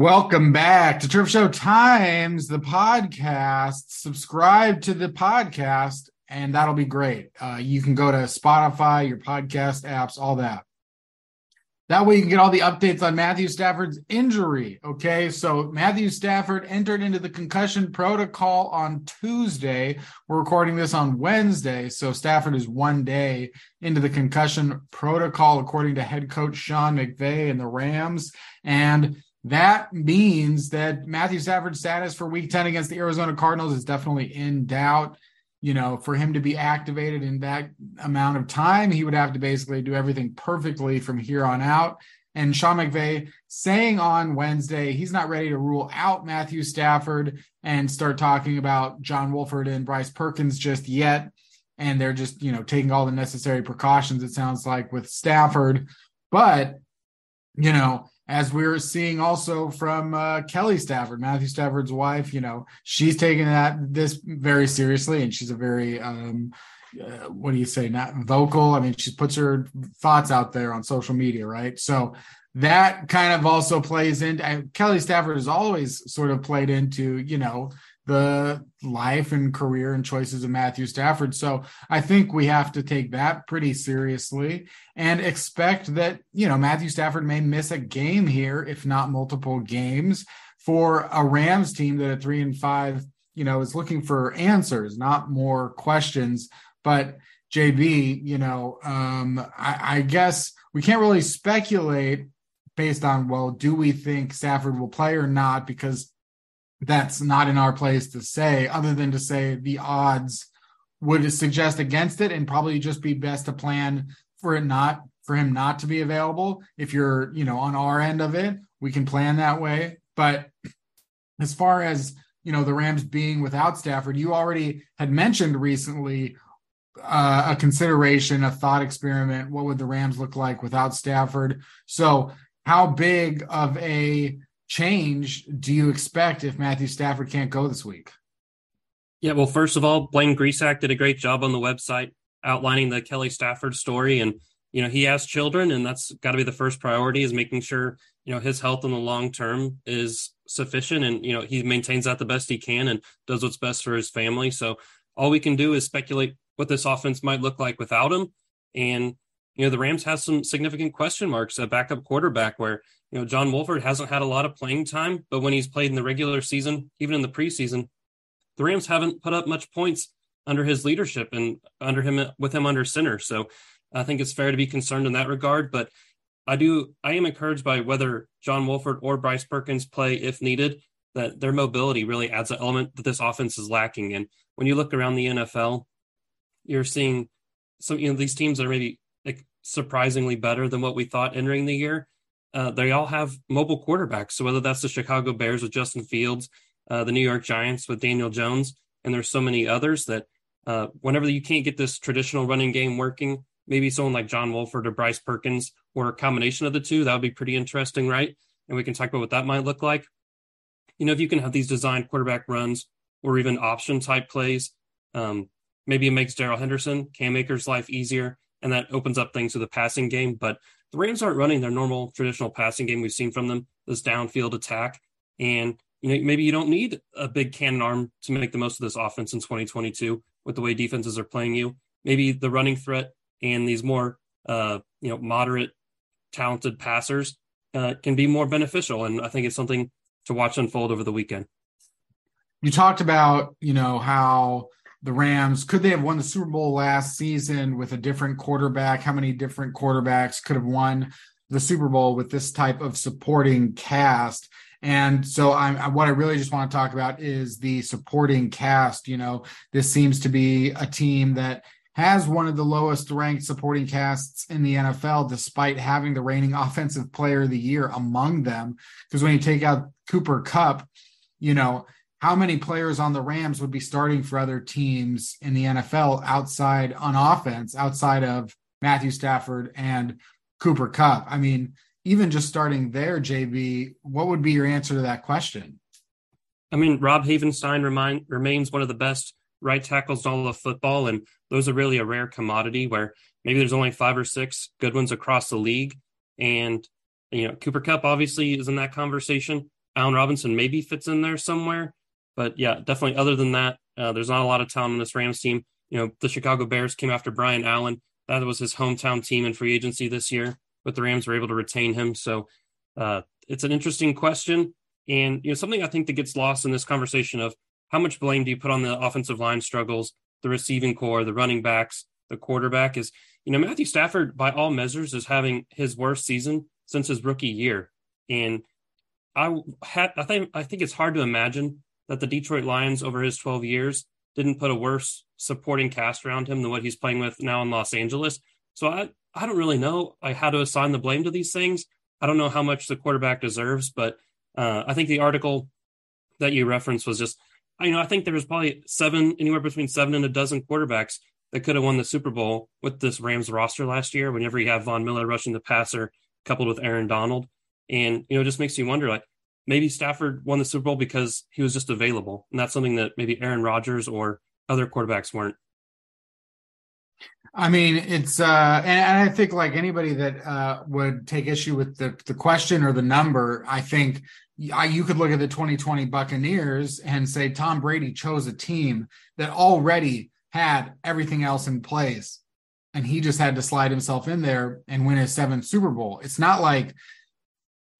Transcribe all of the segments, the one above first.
Welcome back to Turf Show Times, the podcast. Subscribe to the podcast, and that'll be great. Uh, you can go to Spotify, your podcast apps, all that. That way, you can get all the updates on Matthew Stafford's injury. Okay, so Matthew Stafford entered into the concussion protocol on Tuesday. We're recording this on Wednesday, so Stafford is one day into the concussion protocol, according to head coach Sean McVay and the Rams. And that means that Matthew Stafford's status for week 10 against the Arizona Cardinals is definitely in doubt. You know, for him to be activated in that amount of time, he would have to basically do everything perfectly from here on out. And Sean McVay saying on Wednesday he's not ready to rule out Matthew Stafford and start talking about John Wolford and Bryce Perkins just yet. And they're just, you know, taking all the necessary precautions, it sounds like, with Stafford. But, you know, as we're seeing also from uh, Kelly Stafford, Matthew Stafford's wife. You know, she's taking that this very seriously, and she's a very um, uh, what do you say? Not vocal. I mean, she puts her thoughts out there on social media, right? So that kind of also plays into Kelly Stafford has always sort of played into you know the life and career and choices of Matthew Stafford. So I think we have to take that pretty seriously and expect that, you know, Matthew Stafford may miss a game here, if not multiple games, for a Rams team that at three and five, you know, is looking for answers, not more questions. But JB, you know, um, I, I guess we can't really speculate based on, well, do we think Stafford will play or not? Because that's not in our place to say, other than to say the odds would suggest against it and probably just be best to plan for it not for him not to be available. If you're, you know, on our end of it, we can plan that way. But as far as you know, the Rams being without Stafford, you already had mentioned recently uh, a consideration, a thought experiment. What would the Rams look like without Stafford? So, how big of a change do you expect if Matthew Stafford can't go this week? Yeah, well, first of all, Blaine Grisak did a great job on the website outlining the Kelly Stafford story. And, you know, he has children, and that's got to be the first priority is making sure, you know, his health in the long term is sufficient. And, you know, he maintains that the best he can and does what's best for his family. So all we can do is speculate what this offense might look like without him. And, you know, the Rams have some significant question marks, a backup quarterback where, you know, John Wolford hasn't had a lot of playing time, but when he's played in the regular season, even in the preseason, the Rams haven't put up much points under his leadership and under him with him under center. So I think it's fair to be concerned in that regard. But I do I am encouraged by whether John Wolford or Bryce Perkins play if needed, that their mobility really adds an element that this offense is lacking. And when you look around the NFL, you're seeing some you know these teams are maybe like surprisingly better than what we thought entering the year uh, they all have mobile quarterbacks. So whether that's the Chicago Bears with Justin Fields, uh, the New York Giants with Daniel Jones, and there's so many others that uh, whenever you can't get this traditional running game working, maybe someone like John Wolford or Bryce Perkins or a combination of the two, that would be pretty interesting, right? And we can talk about what that might look like. You know, if you can have these designed quarterback runs or even option type plays, um, maybe it makes Darrell Henderson, Cam Akers' life easier, and that opens up things to the passing game. But the Rams aren't running their normal traditional passing game we've seen from them, this downfield attack. And you know, maybe you don't need a big cannon arm to make the most of this offense in 2022 with the way defenses are playing you. Maybe the running threat and these more uh, you know, moderate, talented passers uh, can be more beneficial. And I think it's something to watch unfold over the weekend. You talked about, you know, how the Rams could they have won the Super Bowl last season with a different quarterback? How many different quarterbacks could have won the Super Bowl with this type of supporting cast? And so I'm what I really just want to talk about is the supporting cast. You know, this seems to be a team that has one of the lowest ranked supporting casts in the NFL, despite having the reigning offensive player of the year among them. Because when you take out Cooper Kupp, you know, how many players on the Rams would be starting for other teams in the NFL outside on offense, outside of Matthew Stafford and Cooper Kupp? I mean, even just starting there, JB, what would be your answer to that question? I mean, Rob Havenstein remind, remains one of the best right tackles in all of football, and those are really a rare commodity where maybe there's only five or six good ones across the league. And, you know, Cooper Kupp obviously is in that conversation, Allen Robinson maybe fits in there somewhere. But yeah, definitely. Other than that, uh, there's not a lot of talent on this Rams team. You know, the Chicago Bears came after Brian Allen. That was his hometown team in free agency this year, but the Rams were able to retain him. So uh, it's an interesting question, and you know, something I think that gets lost in this conversation of how much blame do you put on the offensive line struggles, the receiving core, the running backs, the quarterback is, you know, Matthew Stafford, by all measures, is having his worst season since his rookie year. And I had, I think, I think it's hard to imagine that the Detroit Lions over his 12 years didn't put a worse supporting cast around him than what he's playing with now in Los Angeles. So I, I don't really know like, how to assign the blame to these things. I don't know how much the quarterback deserves, but uh, I think the article that you referenced was just, you know, I think there was probably seven, anywhere between seven and a dozen quarterbacks that could have won the Super Bowl with this Rams roster last year. Whenever you have Von Miller rushing the passer, coupled with Aaron Donald, and you know, it just makes you wonder, like maybe Stafford won the Super Bowl because he was just available, and that's something that maybe Aaron Rodgers or other quarterbacks weren't. I mean, it's uh, and, I think like anybody that uh, would take issue with the the question or the number, I think I, you could look at the 2020 Buccaneers and say Tom Brady chose a team that already had everything else in place and he just had to slide himself in there and win his seventh Super Bowl. It's not like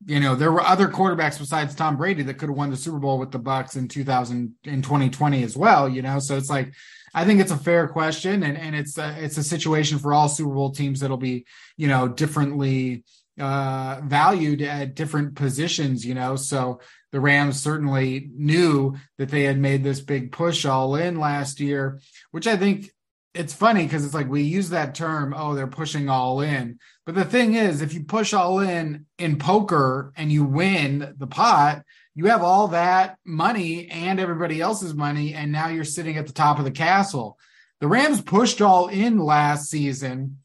you know there were other quarterbacks besides Tom Brady that could have won the Super Bowl with the Bucs in 2000 in 2020 as well. You know, so it's like I think it's a fair question, and and it's a, it's a situation for all Super Bowl teams that'll be you know differently uh, valued at different positions. You know, so the Rams certainly knew that they had made this big push all in last year, which I think it's funny because it's like we use that term, oh, they're pushing all in. But the thing is, if you push all in in poker and you win the pot, you have all that money and everybody else's money, and now you're sitting at the top of the castle. The Rams pushed all in last season.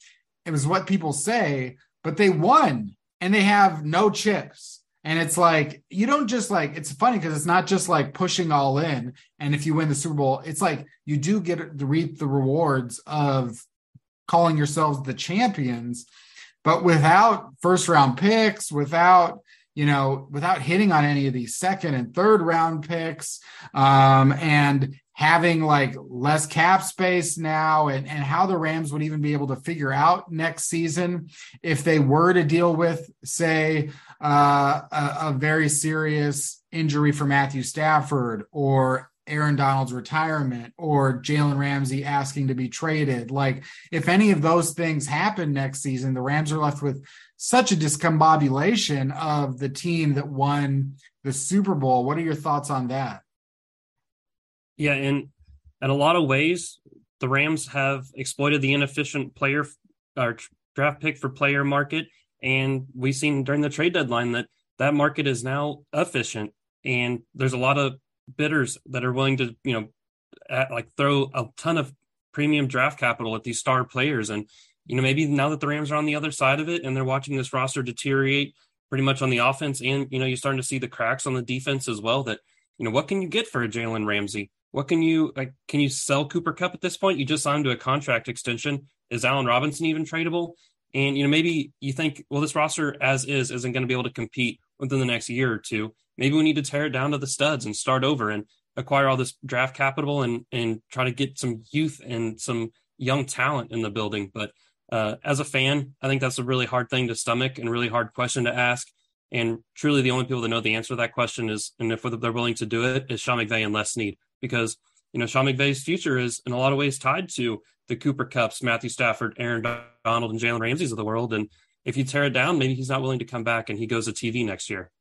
It was what people say, but they won and they have no chips. And it's like, you don't just like, it's funny because it's not just like pushing all in. And if you win the Super Bowl, it's like you do get to reap the rewards of calling yourselves the champions, but without first round picks, without, you know, without hitting on any of these second and third round picks, um, and having like less cap space now and, and how the Rams would even be able to figure out next season if they were to deal with, say, uh, a, a very serious injury for Matthew Stafford or Aaron Donald's retirement or Jalen Ramsey asking to be traded. Like, if any of those things happen next season, the Rams are left with such a discombobulation of the team that won the Super Bowl. What are your thoughts on that? Yeah, and in a lot of ways, the Rams have exploited the inefficient player or draft pick for player market, and we've seen during the trade deadline that that market is now efficient, and there's a lot of bidders that are willing to, you know, at, like throw a ton of premium draft capital at these star players, and you know maybe now that the Rams are on the other side of it and they're watching this roster deteriorate pretty much on the offense, and you know you're starting to see the cracks on the defense as well. That you know what can you get for a Jalen Ramsey? What can you like? Can you sell Cooper Kupp at this point? You just signed to a contract extension. Is Allen Robinson even tradable? And you know, maybe you think, well, this roster as is isn't going to be able to compete within the next year or two. Maybe we need to tear it down to the studs and start over and acquire all this draft capital and and try to get some youth and some young talent in the building. But uh, as a fan, I think that's a really hard thing to stomach and really hard question to ask. And truly, the only people that know the answer to that question is, and if they're willing to do it, is Sean McVay and Les Snead because you know Sean McVay's future is in a lot of ways tied to the Cooper Kupps, Matthew Stafford, Aaron Donald, and Jalen Ramsey's of the world. And if you tear it down, maybe he's not willing to come back and he goes to TV next year.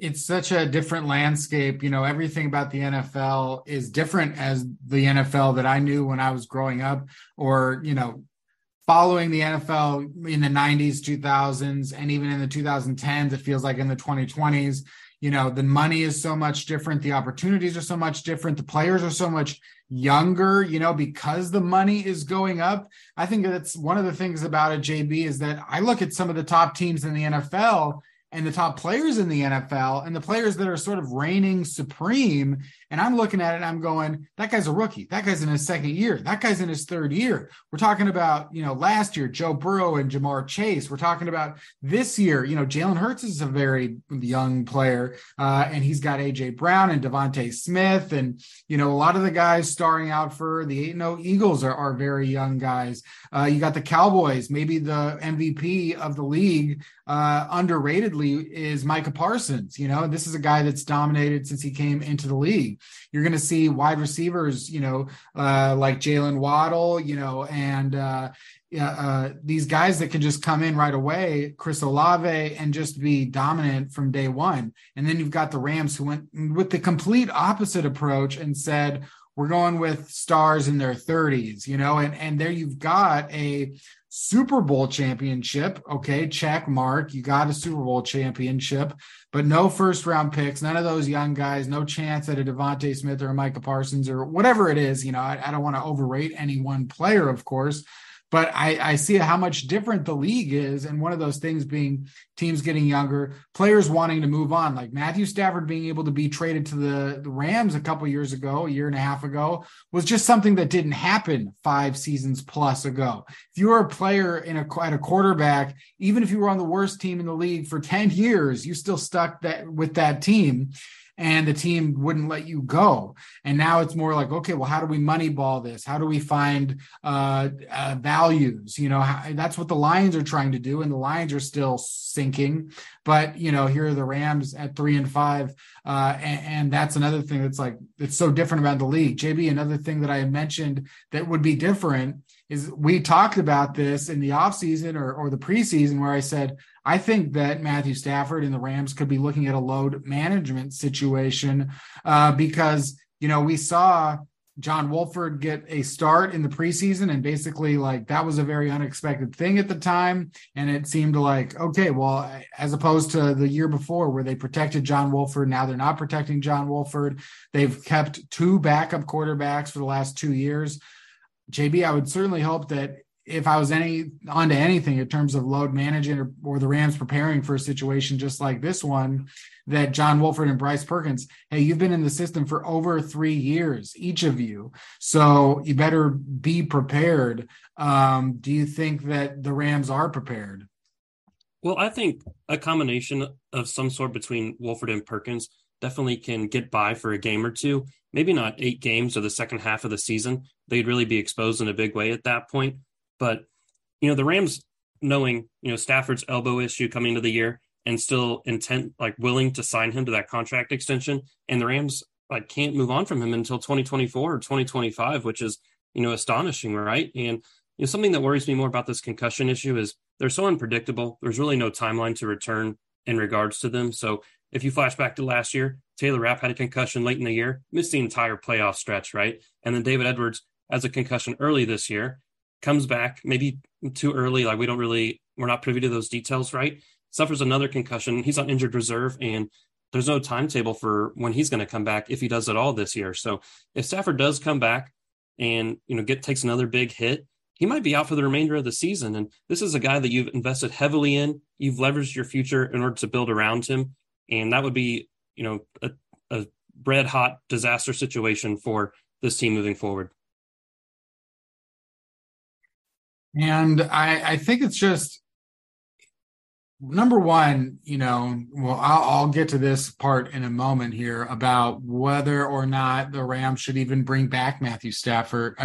It's such a different landscape. You know, everything about the NFL is different as the NFL that I knew when I was growing up, or, you know, following the NFL in the 90s, 2000s, and even in the 2010s. It feels like in the 2020s you know the money is so much different the opportunities are so much different the players are so much younger you know because the money is going up i think that's one of the things about it jb is that i look at some of the top teams in the nfl and the top players in the NFL and the players that are sort of reigning supreme. And I'm looking at it I'm going, that guy's a rookie. That guy's in his second year. That guy's in his third year. We're talking about, you know, last year, Joe Burrow and Ja'Marr Chase. We're talking about this year, you know, Jalen Hurts is a very young player, uh, and he's got AJ Brown and DeVonta Smith. And, you know, a lot of the guys starring out for the 8 0 Eagles are, are very young guys. Uh, you got the Cowboys, maybe the MVP of the league, uh, underratedly is Micah Parsons. You know, this is a guy that's dominated since he came into the league. You're going to see wide receivers, you know, uh, like Jaylen Waddle, you know, and uh, uh, these guys that can just come in right away, Chris Olave, and just be dominant from day one. And then you've got the Rams who went with the complete opposite approach and said, we're going with stars in their 30s, you know, and, and there you've got a Super Bowl championship. Okay, check mark. You got a Super Bowl championship, but no first round picks, none of those young guys, no chance at a DeVonta Smith or a Micah Parsons or whatever it is. You know, I, I don't want to overrate any one player, of course, but I, I see how much different the league is. And one of those things being teams getting younger, players wanting to move on, like Matthew Stafford being able to be traded to the, the Rams a couple years ago, a year and a half ago, was just something that didn't happen five seasons plus ago. If you were a player in a, at a quarterback, even if you were on the worst team in the league for 10 years, you still stuck that with that team and the team wouldn't let you go. And now it's more like, okay, well, how do we moneyball this? How do we find uh, uh, values? You know, how, that's what the Lions are trying to do, and the Lions are still sinking. But you know, here are the Rams at three and five, uh, and, and that's another thing that's like it's so different about the league. JB, another thing that I mentioned that would be different is we talked about this in the offseason or, or the preseason where I said, I think that Matthew Stafford and the Rams could be looking at a load management situation uh, because, you know, we saw John Wolford get a start in the preseason, and basically, like that was a very unexpected thing at the time. And it seemed like, okay, well, as opposed to the year before where they protected John Wolford, now they're not protecting John Wolford. They've kept two backup quarterbacks for the last two years. JB, I would certainly hope that if I was any onto anything in terms of load management or, or, the Rams preparing for a situation just like this one, that John Wolford and Bryce Perkins, hey, you've been in the system for over three years, each of you. So you better be prepared. Um, do you think that the Rams are prepared? Well, I think a combination of some sort between Wolford and Perkins definitely can get by for a game or two. Maybe not eight games or the second half of the season. They'd really be exposed in a big way at that point. But, you know, the Rams knowing, you know, Stafford's elbow issue coming into the year and still intent, like willing to sign him to that contract extension. And the Rams like can't move on from him until 2024 or 2025, which is, you know, astonishing, right? And, you know, something that worries me more about this concussion issue is they're so unpredictable. There's really no timeline to return in regards to them. So if you flash back to last year, Taylor Rapp had a concussion late in the year, missed the entire playoff stretch, right? And then David Edwards has a concussion early this year comes back maybe too early. Like we don't really, we're not privy to those details, right? Suffers another concussion. He's on injured reserve, and there's no timetable for when he's going to come back if he does at all this year. So if Stafford does come back and you know get takes another big hit, he might be out for the remainder of the season. And this is a guy that you've invested heavily in. You've leveraged your future in order to build around him, and that would be you know a, a red hot disaster situation for this team moving forward. And I, I think it's just number one, you know, well, I'll, I'll, get to this part in a moment here about whether or not the Rams should even bring back Matthew Stafford.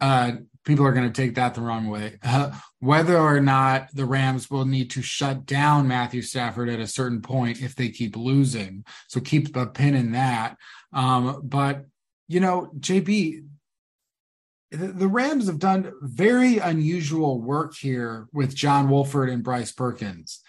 Uh, people are going to take that the wrong way. Uh, whether or not the Rams will need to shut down Matthew Stafford at a certain point if they keep losing. So keep a pin in that. Um, but, you know, JB, the Rams have done very unusual work here with John Wolford and Bryce Perkins.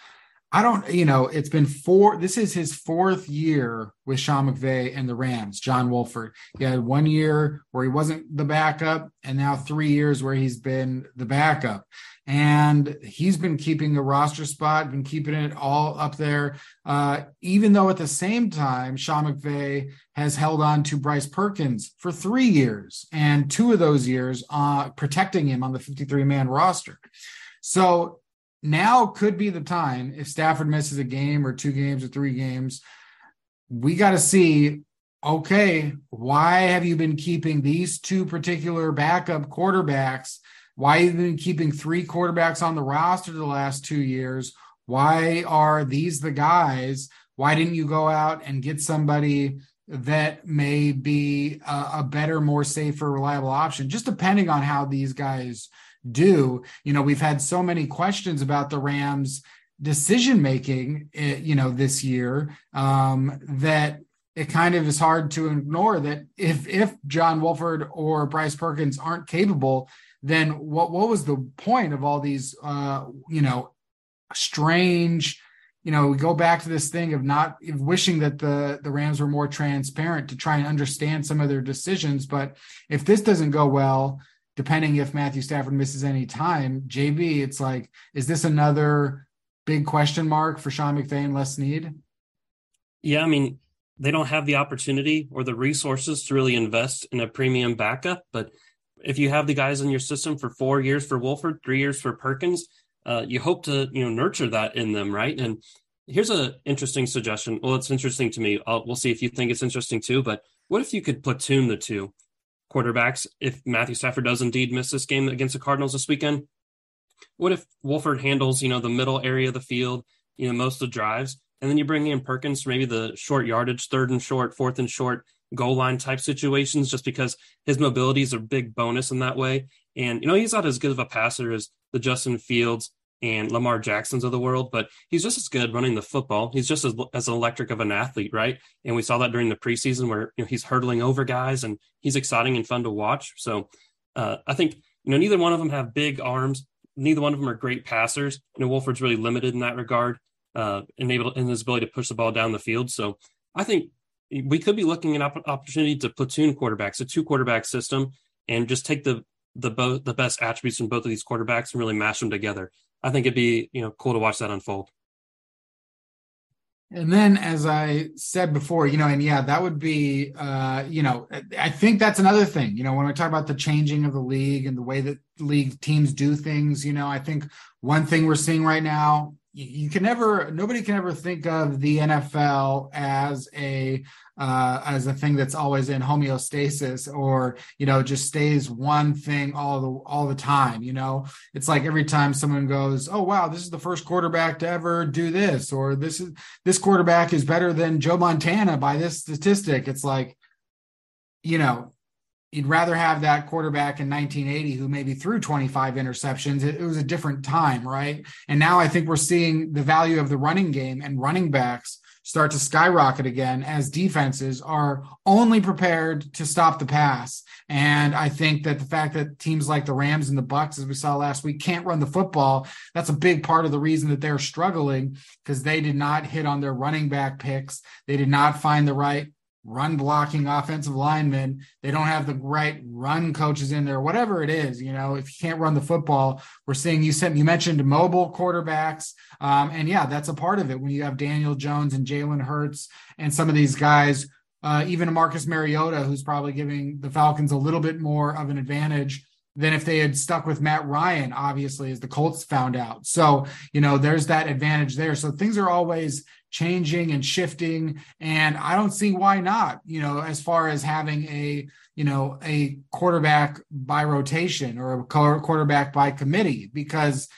I don't, you know, it's been four. This is his fourth year with Sean McVay and the Rams. John Wolford. He had one year where he wasn't the backup, and now three years where he's been the backup and he's been keeping the roster spot, been keeping it all up there. Uh, even though at the same time, Sean McVay has held on to Bryce Perkins for three years, and two of those years uh, protecting him on the 53 man roster. So now could be the time if Stafford misses a game or two games or three games. We got to see okay, why have you been keeping these two particular backup quarterbacks? Why have you been keeping three quarterbacks on the roster the last two years? Why are these the guys? Why didn't you go out and get somebody that may be a, a better, more safer, reliable option? Just depending on how these guys do. You know, we've had so many questions about the Rams decision making eh, you know this year um that it kind of is hard to ignore that if if John Wolford or Bryce Perkins aren't capable, then what what was the point of all these uh, you know strange you know we go back to this thing of not of wishing that the the Rams were more transparent to try and understand some of their decisions but if this doesn't go well depending if Matthew Stafford misses any time JB it's like is this another big question mark for Sean McVay and Les Snead yeah I mean they don't have the opportunity or the resources to really invest in a premium backup. But if you have the guys in your system for four years for Wolford, three years for Perkins, uh, you hope to you know nurture that in them, right? And here's an interesting suggestion. Well, it's interesting to me. I'll, we'll see if you think it's interesting too. But what if you could platoon the two quarterbacks if Matthew Stafford does indeed miss this game against the Cardinals this weekend? What if Wolford handles you know the middle area of the field, you know most of the drives, and then you bring in Perkins for maybe the short yardage, third and short, fourth and short, goal line type situations, just because his mobility is a big bonus in that way. And, you know, he's not as good of a passer as the Justin Fields and Lamar Jacksons of the world, but he's just as good running the football. He's just as, as electric of an athlete, right? And we saw that during the preseason where you know, he's hurdling over guys and he's exciting and fun to watch. So uh, I think, you know, neither one of them have big arms. Neither one of them are great passers. You know, Wolford's really limited in that regard uh, enabled in his ability to push the ball down the field. So I think we could be looking at an opportunity to platoon quarterbacks, a two quarterback system, and just take the the both the best attributes from both of these quarterbacks and really mash them together. I think it'd be you know cool to watch that unfold. And then, as I said before, you know, and yeah, that would be, uh, you know, I think that's another thing. You know, when we talk about the changing of the league and the way that league teams do things, you know, I think one thing we're seeing right now you can never nobody can ever think of the NFL as a uh, as a thing that's always in homeostasis or you know just stays one thing all the all the time you know? It's like every time someone goes oh wow this is the first quarterback to ever do this or this is this quarterback is better than Joe Montana by this statistic. It's like you know you'd rather have that quarterback in 1980 who maybe threw 25 interceptions. It, it, was a different time, right? And now I think we're seeing the value of the running game and running backs start to skyrocket again as defenses are only prepared to stop the pass. And I think that the fact that teams like the Rams and the Bucs, as we saw last week, can't run the football, that's a big part of the reason that they're struggling because they did not hit on their running back picks. They did not find the right run blocking offensive linemen. They don't have the right run coaches in there, whatever it is. You know, if you can't run the football, we're seeing you said you mentioned mobile quarterbacks. Um, and yeah, that's a part of it when you have Daniel Jones and Jalen Hurts and some of these guys, uh, even Marcus Mariota, who's probably giving the Falcons a little bit more of an advantage than if they had stuck with Matt Ryan, obviously, as the Colts found out. So, you know, there's that advantage there. So things are always changing and shifting. And I don't see why not, you know, as far as having a, you know, a quarterback by rotation or a quarterback by committee, because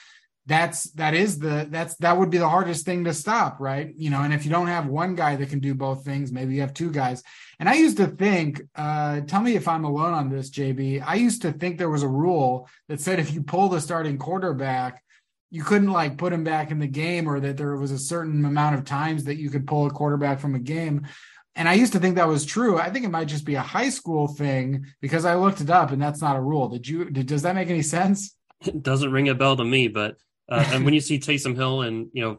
that's that is the that's that would be the hardest thing to stop right you know and if you don't have one guy that can do both things maybe you have two guys and i used to think uh tell me if i'm alone on this jb i used to think there was a rule that said if you pull the starting quarterback you couldn't like put him back in the game or that there was a certain amount of times that you could pull a quarterback from a game and I used to think that was true. I think it might just be a high school thing because I looked it up and that's not a rule. Did you did, does that make any sense? It doesn't ring a bell to me, but uh, and when you see Taysom Hill and you know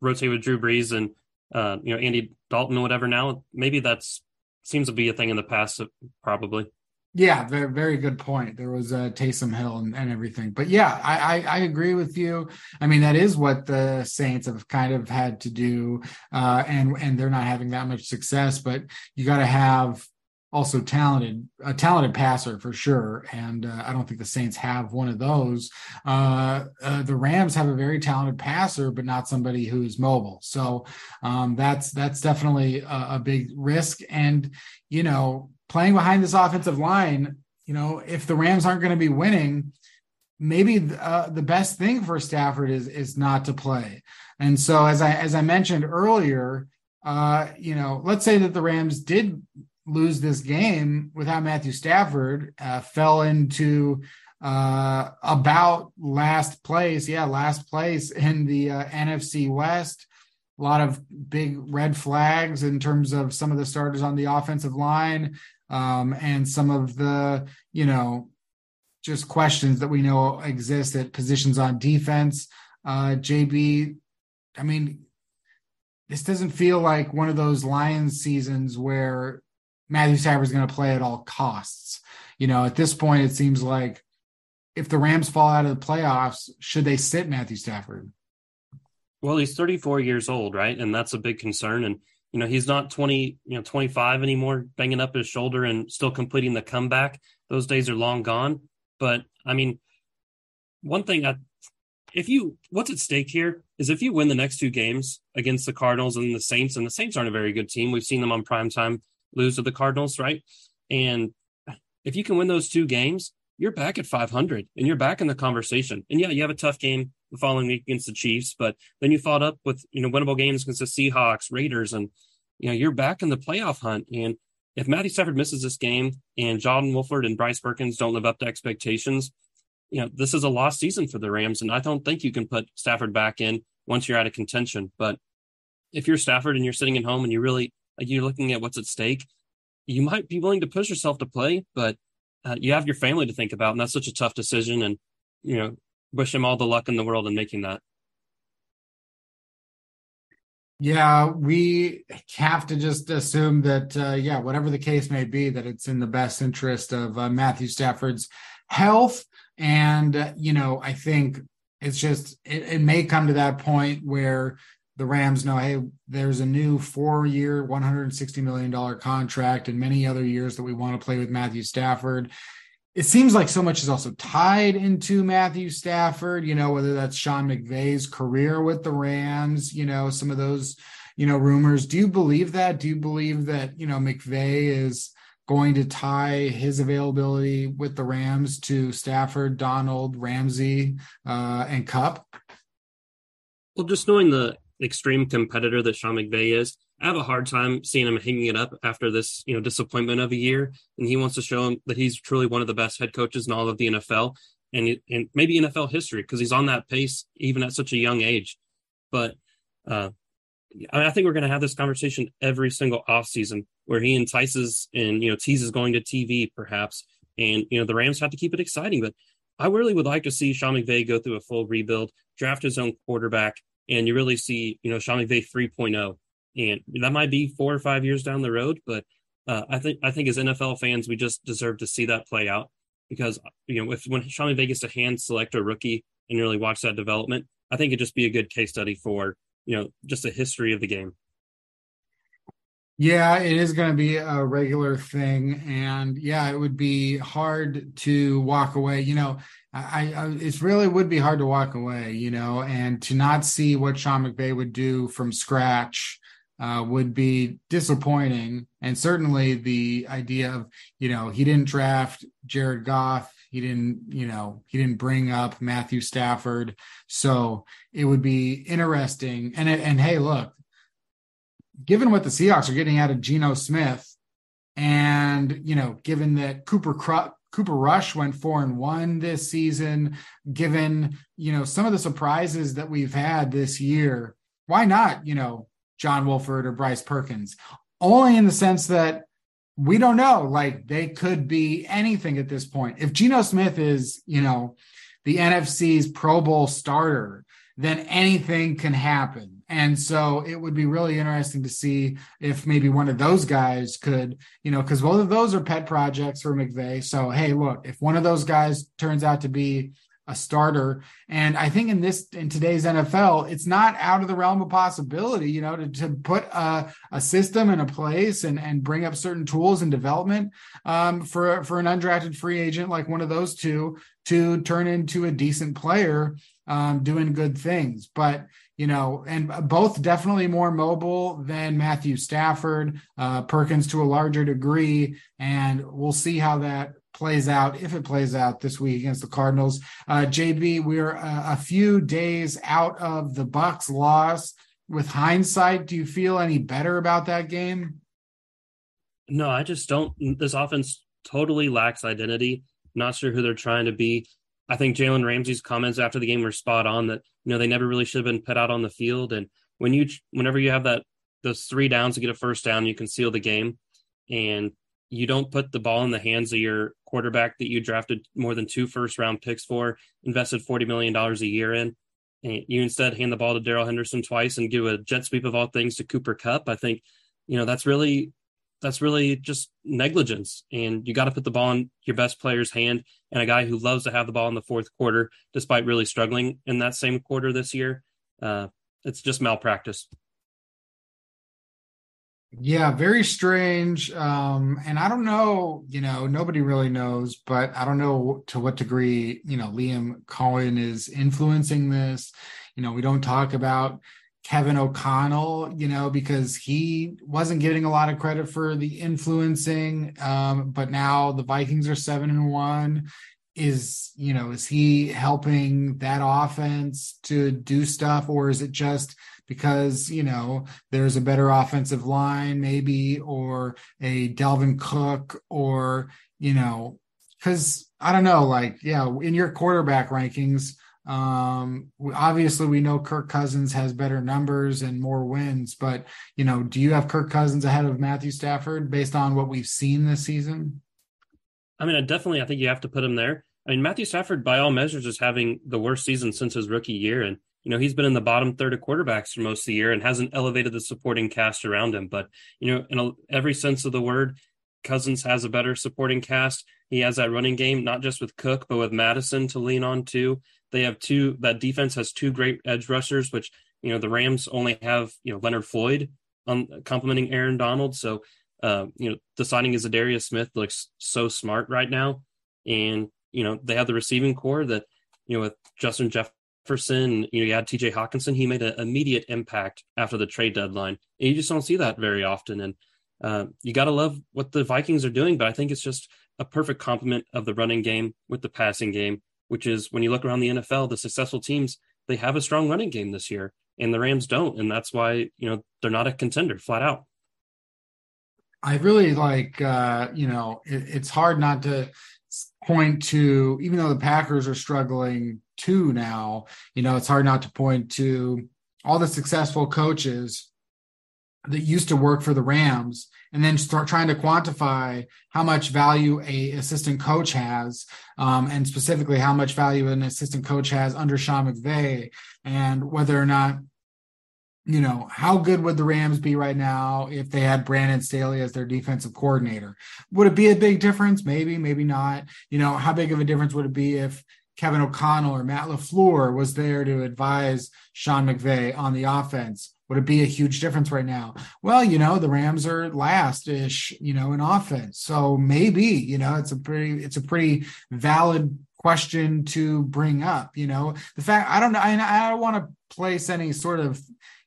rotate with Drew Brees and uh, you know Andy Dalton or whatever now, maybe that's seems to be a thing in the past, probably. Yeah, very very good point. There was uh, Taysom Hill and, and everything, but yeah, I, I, I agree with you. I mean, that is what the Saints have kind of had to do, uh, and and they're not having that much success. But you got to have also talented, a talented passer for sure. And uh, I don't think the Saints have one of those. Uh, uh, the Rams have a very talented passer, but not somebody who's mobile. So um, that's that's definitely a, a big risk. And you know, playing behind this offensive line, you know, if the Rams aren't going to be winning, maybe uh, the best thing for Stafford is is not to play. And so, as I as I mentioned earlier, uh, you know, let's say that the Rams did lose this game without Matthew Stafford, uh, fell into uh, about last place. Yeah, last place in the uh, NFC West. A lot of big red flags in terms of some of the starters on the offensive line um, and some of the, you know, just questions that we know exist at positions on defense. Uh, JB, I mean, this doesn't feel like one of those Lions seasons where Matthew Stafford is going to play at all costs. You know, at this point, it seems like if the Rams fall out of the playoffs, should they sit Matthew Stafford? Well, he's 34 years old, right? And that's a big concern. And, you know, he's not 20, you know, 25 anymore, banging up his shoulder and still completing the comeback. Those days are long gone. But I mean, one thing I, if you, what's at stake here is if you win the next two games against the Cardinals and the Saints, and the Saints aren't a very good team. We've seen them on prime time lose to the Cardinals, right? And if you can win those two games, you're back at 500 and you're back in the conversation. And yeah, you have a tough game the following week against the Chiefs, but then you fought up with, you know, winnable games against the Seahawks, Raiders, and, you know, you're back in the playoff hunt. And if Matthew Stafford misses this game and John Wolford and Bryce Perkins don't live up to expectations, you know, this is a lost season for the Rams. And I don't think you can put Stafford back in once you're out of contention. But if you're Stafford and you're sitting at home and you really like you're looking at what's at stake, you might be willing to push yourself to play, but uh, you have your family to think about, and that's such a tough decision. And you know, wish him all the luck in the world in making that. Yeah, we have to just assume that, uh, yeah, whatever the case may be, that it's in the best interest of uh, Matthew Stafford's health. And, uh, you know, I think it's just, it, it may come to that point where the Rams know, hey, there's a new four year, $160 million contract and many other years that we want to play with Matthew Stafford. It seems like so much is also tied into Matthew Stafford, you know, whether that's Sean McVay's career with the Rams, you know, some of those, you know, rumors. Do you believe that? Do you believe that, you know, McVay is going to tie his availability with the Rams to Stafford, Donald, Ramsey, uh, and Kupp? Well, just knowing the extreme competitor that Sean McVay is, I have a hard time seeing him hanging it up after this, you know, disappointment of a year. And he wants to show him that he's truly one of the best head coaches in all of the NFL and and maybe NFL history because he's on that pace even at such a young age. But uh, I think we're going to have this conversation every single offseason where he entices and you know teases going to TV perhaps, and you know the Rams have to keep it exciting. But I really would like to see Sean McVay go through a full rebuild, draft his own quarterback, and you really see, you know, Sean McVay 3.0. And that might be four or five years down the road, but uh, I think I think as NFL fans, we just deserve to see that play out because you know if when Sean McVay gets to hand select a rookie and really watch that development, I think it'd just be a good case study for you know just a history of the game. Yeah, it is going to be a regular thing, and yeah, it would be hard to walk away. You know, I, I it really would be hard to walk away. You know, and to not see what Sean McVay would do from scratch uh, would be disappointing. And certainly the idea of you know he didn't draft Jared Goff, he didn't you know he didn't bring up Matthew Stafford, so it would be interesting. And and hey, look given what the Seahawks are getting out of Geno Smith, and you know, given that Cooper Cooper Rush went four and one this season, given you know some of the surprises that we've had this year, why not you know John Wolford or Bryce Perkins? Only in the sense that we don't know, like they could be anything at this point. If Geno Smith is you know the NFC's Pro Bowl starter, then anything can happen and so it would be really interesting to see if maybe one of those guys could, you know, because both of those are pet projects for McVay. So, hey, look, if one of those guys turns out to be a starter. And I think in this in today's NFL, it's not out of the realm of possibility, you know, to, to put a, a system in a place and and bring up certain tools and development um, for for an undrafted free agent like one of those two to turn into a decent player um, doing good things. But you know, and both definitely more mobile than Matthew Stafford, uh, Perkins to a larger degree, and we'll see how that plays out if it plays out this week against the Cardinals. Uh, JB, we're a, a few days out of the Bucs loss. With hindsight, do you feel any better about that game? No, I just don't. This offense totally lacks identity. Not sure who they're trying to be. I think Jalen Ramsey's comments after the game were spot on that you know they never really should have been put out on the field. And when you whenever you have that those three downs to get a first down, you can seal the game. And you don't put the ball in the hands of your quarterback that you drafted more than two first round picks for, invested $40 million a year in. And you instead hand the ball to Darrell Henderson twice and do a jet sweep of all things to Cooper Kupp. I think, you know, that's really that's really just negligence. And you got to put the ball in your best player's hand and a guy who loves to have the ball in the fourth quarter, despite really struggling in that same quarter this year. Uh, it's just malpractice. Yeah, very strange. Um, and I don't know, you know, nobody really knows, but I don't know to what degree, you know, Liam Coen is influencing this. You know, we don't talk about Kevin O'Connell, you know, because he wasn't getting a lot of credit for the influencing. Um, but now the Vikings are seven and one. Is, you know, is he helping that offense to do stuff, or is it just because you know there's a better offensive line maybe or a Dalvin Cook or you know because I don't know like yeah in your quarterback rankings um obviously we know Kirk Cousins has better numbers and more wins but you know do you have Kirk Cousins ahead of Matthew Stafford based on what we've seen this season I mean I definitely I think you have to put him there I mean Matthew Stafford by all measures is having the worst season since his rookie year and you know, he's been in the bottom third of quarterbacks for most of the year and hasn't elevated the supporting cast around him. But, you know, in a, every sense of the word, Cousins has a better supporting cast. He has that running game, not just with Cook, but with Mattison to lean on too. They have two, that defense has two great edge rushers, which, you know, the Rams only have, you know, Leonard Floyd on complementing Aaron Donald. So, uh, you know, the signing is Darius Smith looks so smart right now. And, you know, they have the receiving core that, you know, with Justin Jefferson, you know, you had TJ Hockenson, he made an immediate impact after the trade deadline. And you just don't see that very often. And uh, you got to love what the Vikings are doing, but I think it's just a perfect complement of the running game with the passing game, which is when you look around the NFL, the successful teams, they have a strong running game this year, and the Rams don't. And that's why, you know, they're not a contender flat out. I really like, uh, you know, it, it's hard not to point to, even though the Packers are struggling too now, you know, it's hard not to point to all the successful coaches that used to work for the Rams and then start trying to quantify how much value a assistant coach has um, and specifically how much value an assistant coach has under Sean McVay and whether or not you know, how good would the Rams be right now if they had Brandon Staley as their defensive coordinator? Would it be a big difference? Maybe, maybe not. You know, how big of a difference would it be if Kevin O'Connell or Matt LaFleur was there to advise Sean McVay on the offense? Would it be a huge difference right now? Well, you know, the Rams are last ish, you know, in offense. So maybe, you know, it's a pretty, it's a pretty valid question to bring up. You know, the fact I don't know, I, I don't want to place any sort of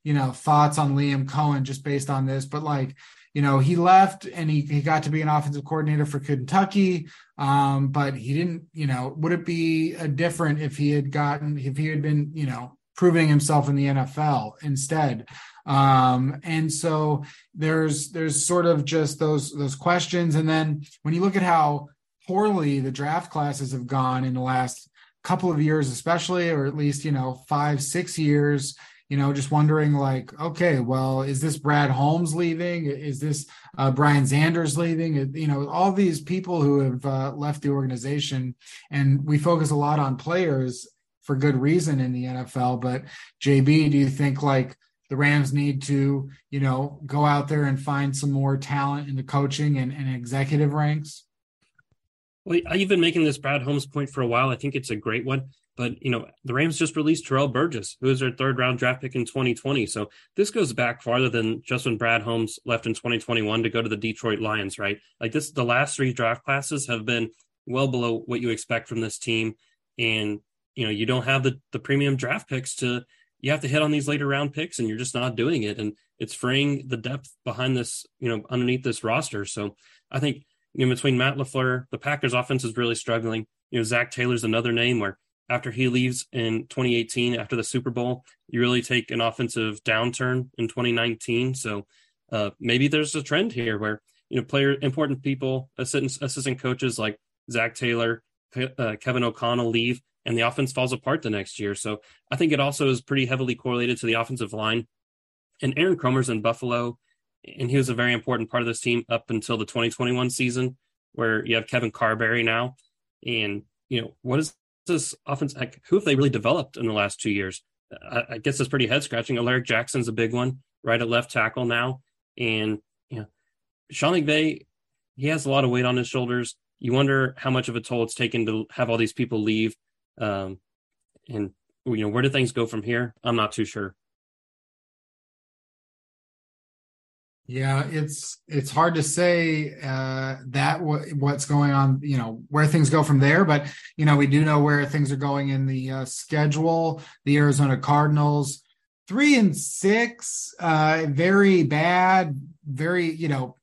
you know, thoughts on Liam Coen just based on this, but like, you know, he left and he, he got to be an offensive coordinator for Kentucky. Um, but he didn't, you know, would it be a different if he had gotten, if he had been, you know, proving himself in the NFL instead? Um, and so there's, there's sort of just those, those questions. And then when you look at how poorly the draft classes have gone in the last couple of years, especially, or at least, you know, five, six years, you know, just wondering like, okay, well, is this Brad Holmes leaving? Is this uh, Brian Xanders leaving? You know, all these people who have uh, left the organization, and we focus a lot on players for good reason in the NFL. But JB, do you think like the Rams need to, you know, go out there and find some more talent in the coaching and, and executive ranks? Well, you've been making this Brad Holmes point for a while. I think it's a great one But you know, the Rams just released Terrell Burgess, who was their third round draft pick in 2020. So this goes back farther than just when Brad Holmes left in 2021 to go to the Detroit Lions, right? Like this, the last three draft classes have been well below what you expect from this team, and you know, you don't have the the premium draft picks to. You have to hit on these later round picks, and you're just not doing it. And it's freeing the depth behind this, you know, underneath this roster. So I think you know between Matt LaFleur, the Packers offense is really struggling. You know, Zac Taylor's another name where after he leaves in 2018 after the Super Bowl. You really take an offensive downturn in 2019. So uh, maybe there's a trend here where you know player important people, assistant assistant coaches like Zac Taylor, uh, Kevin O'Connell leave, and the offense falls apart the next year. So I think it also is pretty heavily correlated to the offensive line. And Aaron Kromer's in Buffalo, and he was a very important part of this team up until the 2021 season, where you have Kevin Carberry now. And you know what is this offense? Like, who have they really developed in the last two years? I, I guess it's pretty head scratching. Alaric Jackson's a big one, right at left tackle now, and you know, Sean McVay, he has a lot of weight on his shoulders. You wonder how much of a toll it's taken to have all these people leave, um, and you know where do things go from here? I'm not too sure. Yeah, it's it's hard to say uh, that w- what's going on, you know, where things go from there. But you know, we do know where things are going in the uh, schedule. The Arizona Cardinals, three and six, uh, very bad. Very, you know,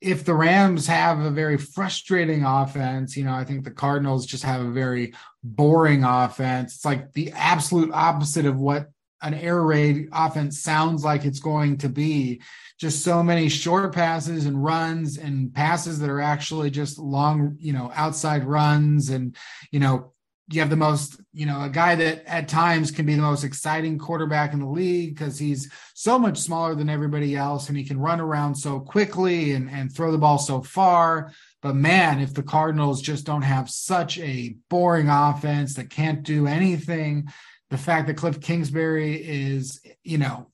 if the Rams have a very frustrating offense, you know, I think the Cardinals just have a very boring offense. It's like the absolute opposite of what an air raid offense sounds like it's going to be. Just so many short passes and runs and passes that are actually just long, you know, outside runs. And, you know, you have the most, you know, a guy that at times can be the most exciting quarterback in the league because he's so much smaller than everybody else and he can run around so quickly and, and throw the ball so far. But man, if the Cardinals just don't have such a boring offense that can't do anything, the fact that Cliff Kingsbury is, you know,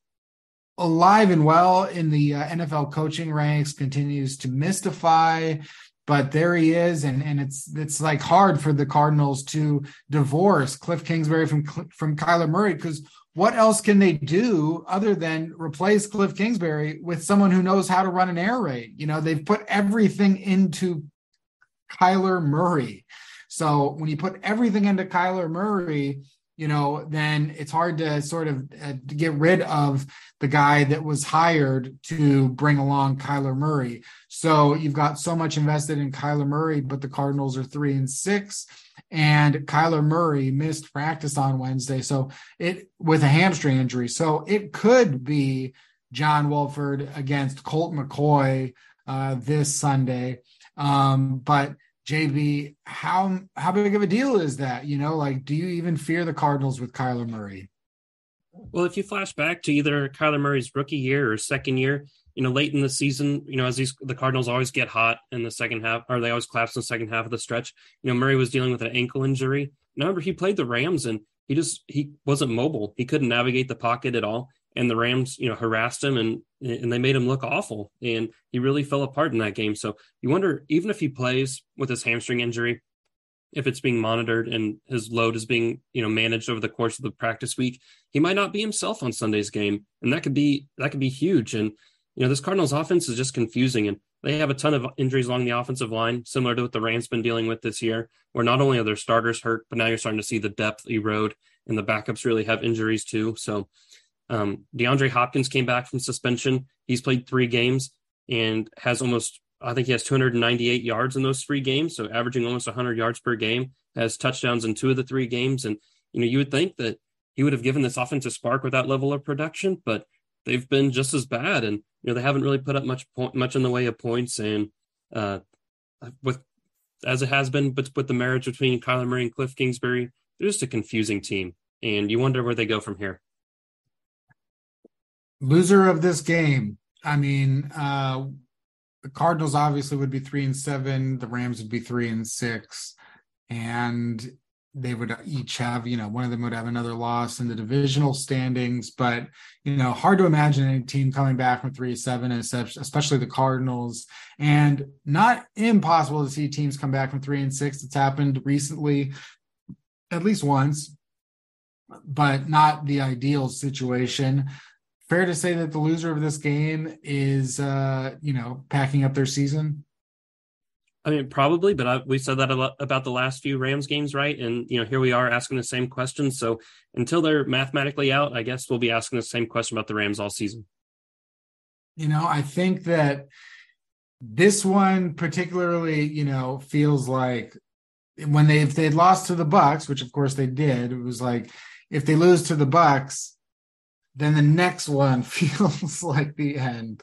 alive and well in the uh, NFL coaching ranks continues to mystify. But there he is, and and it's it's like hard for the Cardinals to divorce Cliff Kingsbury from from Kyler Murray because what else can they do other than replace Cliff Kingsbury with someone who knows how to run an air raid? You know, they've put everything into Kyler Murray. So when you put everything into Kyler Murray, you know, then it's hard to sort of uh, get rid of the guy that was hired to bring along Kyler Murray. So you've got so much invested in Kyler Murray, but the Cardinals are three and six, and Kyler Murray missed practice on Wednesday, so it with a hamstring injury. So it could be John Wolford against Colt McCoy uh, this Sunday, um, but JB, how how big of a deal is that? You know, like, do you even fear the Cardinals with Kyler Murray? Well, if you flash back to either Kyler Murray's rookie year or second year, you know, late in the season, you know, as these the Cardinals always get hot in the second half, or they always collapse in the second half of the stretch. You know, Murray was dealing with an ankle injury. i Remember, he played the Rams and he just he wasn't mobile. He couldn't navigate the pocket at all and the Rams, you know, harassed him and and they made him look awful. And he really fell apart in that game. So you wonder, even if he plays with his hamstring injury, if it's being monitored and his load is being, you know, managed over the course of the practice week, he might not be himself on Sunday's game. And that could be that could be huge. And you know, this Cardinals offense is just confusing and they have a ton of injuries along the offensive line, similar to what the Rams been dealing with this year, where not only are their starters hurt, but now you're starting to see the depth erode and the backups really have injuries too. So um, DeAndre Hopkins came back from suspension. He's played three games and has almost, I think he has 298 yards in those three games, so averaging almost 100 yards per game. Has touchdowns in two of the three games, and you know you would think that he would have given this offense a spark with that level of production, but they've been just as bad, and you know they haven't really put up much point, much in the way of points. And uh, with as it has been, but with the marriage between Kyler Murray and Cliff Kingsbury, they're just a confusing team, and you wonder where they go from here loser of this game. I mean, uh, the Cardinals obviously would be three and seven. The Rams would be three and six, and they would each have, you know, one of them would have another loss in the divisional standings. But you know, hard to imagine any team coming back from three seven, especially the Cardinals, and not impossible to see teams come back from three and six. It's happened recently at least once, but not the ideal situation. Fair to say that the loser of this game is, uh, you know, packing up their season. I mean, probably, but I, we said that about the last few Rams games, right? And you know, here we are asking the same question. So until they're mathematically out, I guess we'll be asking the same question about the Rams all season. You know, I think that this one particularly, you know, feels like when they if they'd lost to the Bucs, which of course they did, it was like if they lose to the Bucs, then the next one feels like the end.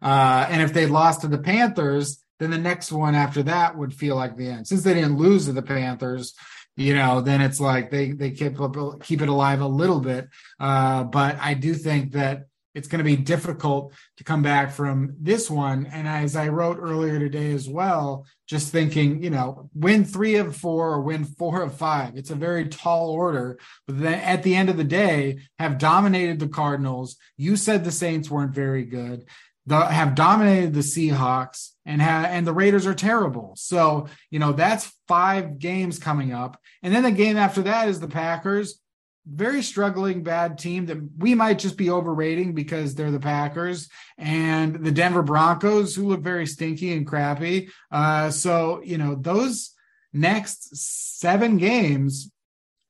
Uh, and if they lost to the Panthers, then the next one after that would feel like the end. Since they didn't lose to the Panthers, you know, then it's like they they keep keep it alive a little bit. Uh, but I do think that it's going to be difficult to come back from this one. And as I wrote earlier today as well, just thinking, you know, win three of four or win four of five. It's a very tall order. But then at the end of the day, have dominated the Cardinals. You said the Saints weren't very good the, have dominated the Seahawks and have, and the Raiders are terrible. So, you know, that's five games coming up. And then the game after that is the Packers, very struggling bad team that we might just be overrating because they're the Packers and the Denver Broncos who look very stinky and crappy. Uh, so, you know, those next seven games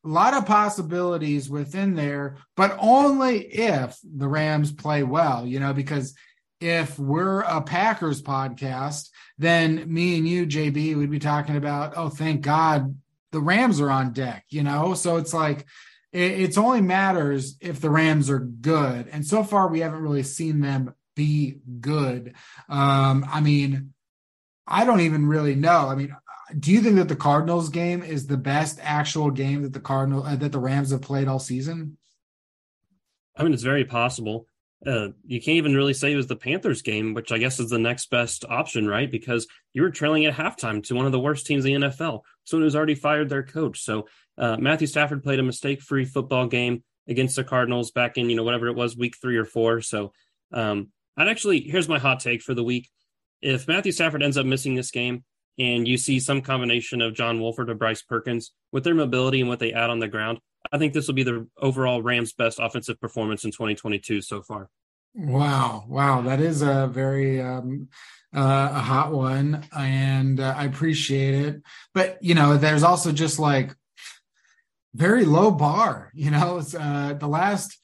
a lot of possibilities within there, but only if the Rams play well, you know, because if we're a Packers podcast, then me and you, JB, would be talking about, oh, thank God the Rams are on deck, you know? So it's like, it, it's only matters if the Rams are good. And so far, we haven't really seen them be good. Um, I mean, I don't even really know. I mean, do you think that the Cardinals game is the best actual game that the Cardinal uh, that the Rams have played all season? I mean, it's very possible uh, you can't even really say it was the Panthers game, which I guess is the next best option, right? Because you were trailing at halftime to one of the worst teams in the NFL, someone who's already fired their coach. So uh, Matthew Stafford played a mistake-free football game against the Cardinals back in you know whatever it was, week three or four. So um, I'd actually here's my hot take for the week: if Matthew Stafford ends up missing this game, and you see some combination of John Wolford or Bryce Perkins with their mobility and what they add on the ground, I think this will be the overall Rams' best offensive performance in 2022 so far. Wow, wow, that is a very um, uh, a hot one, and uh, I appreciate it. But you know, there's also just like very low bar. You know, uh, the last